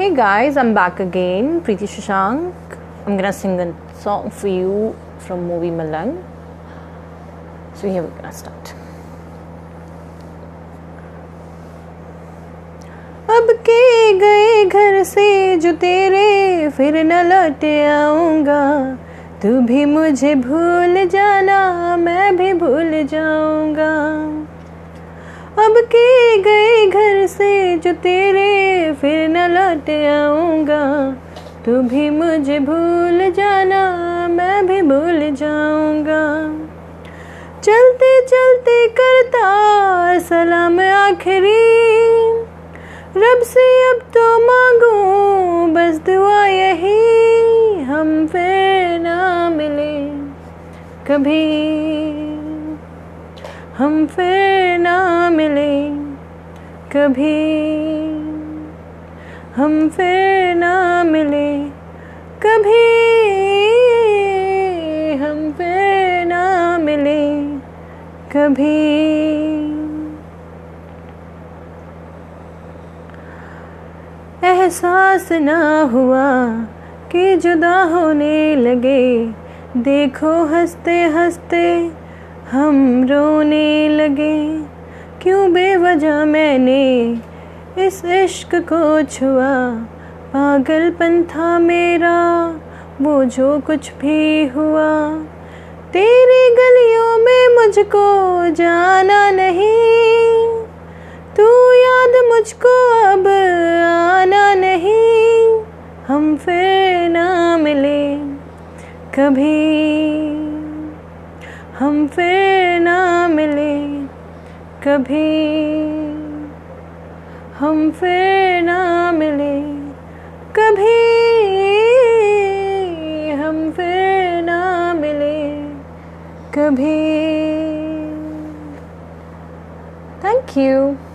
Hey guys, I'm back again, Preeti Shashank. I'm gonna sing a song for you from movie Malang. So here we're gonna start. अब के गए घर से जो तेरे फिर न लौट आऊँगा तू भी मुझे भूल जाना मैं भी भूल जाऊँगा अब के गए घर से जो तेरे फिर न लौट आऊँगा। तू भी मुझे भूल जाना, मैं भी भूल जाऊँगा। चलते चलते करता सलाम आखिरी। रब से अब तो मांगू, बस दुआ यही, हम फिर ना मिले कभी। हम फिर ना मिले कभी। हम फिर ना मिले। कभी हम फिर ना मिले। कभी एहसास ना हुआ कि जुदा होने लगे। देखो हँसते हँसते हम रोने लगे। क्यों बेवजह मैंने इस इश्क को छुआ। पागलपन था मेरा, वो जो कुछ भी हुआ। तेरी गलियों में मुझको जाना नहीं। तू याद मुझको अब आना नहीं। हम फिर ना मिले कभी। हम फिर ना मिले कभी। हम फिर ना मिले। कभी हम फिर ना मिले। कभी। Thank you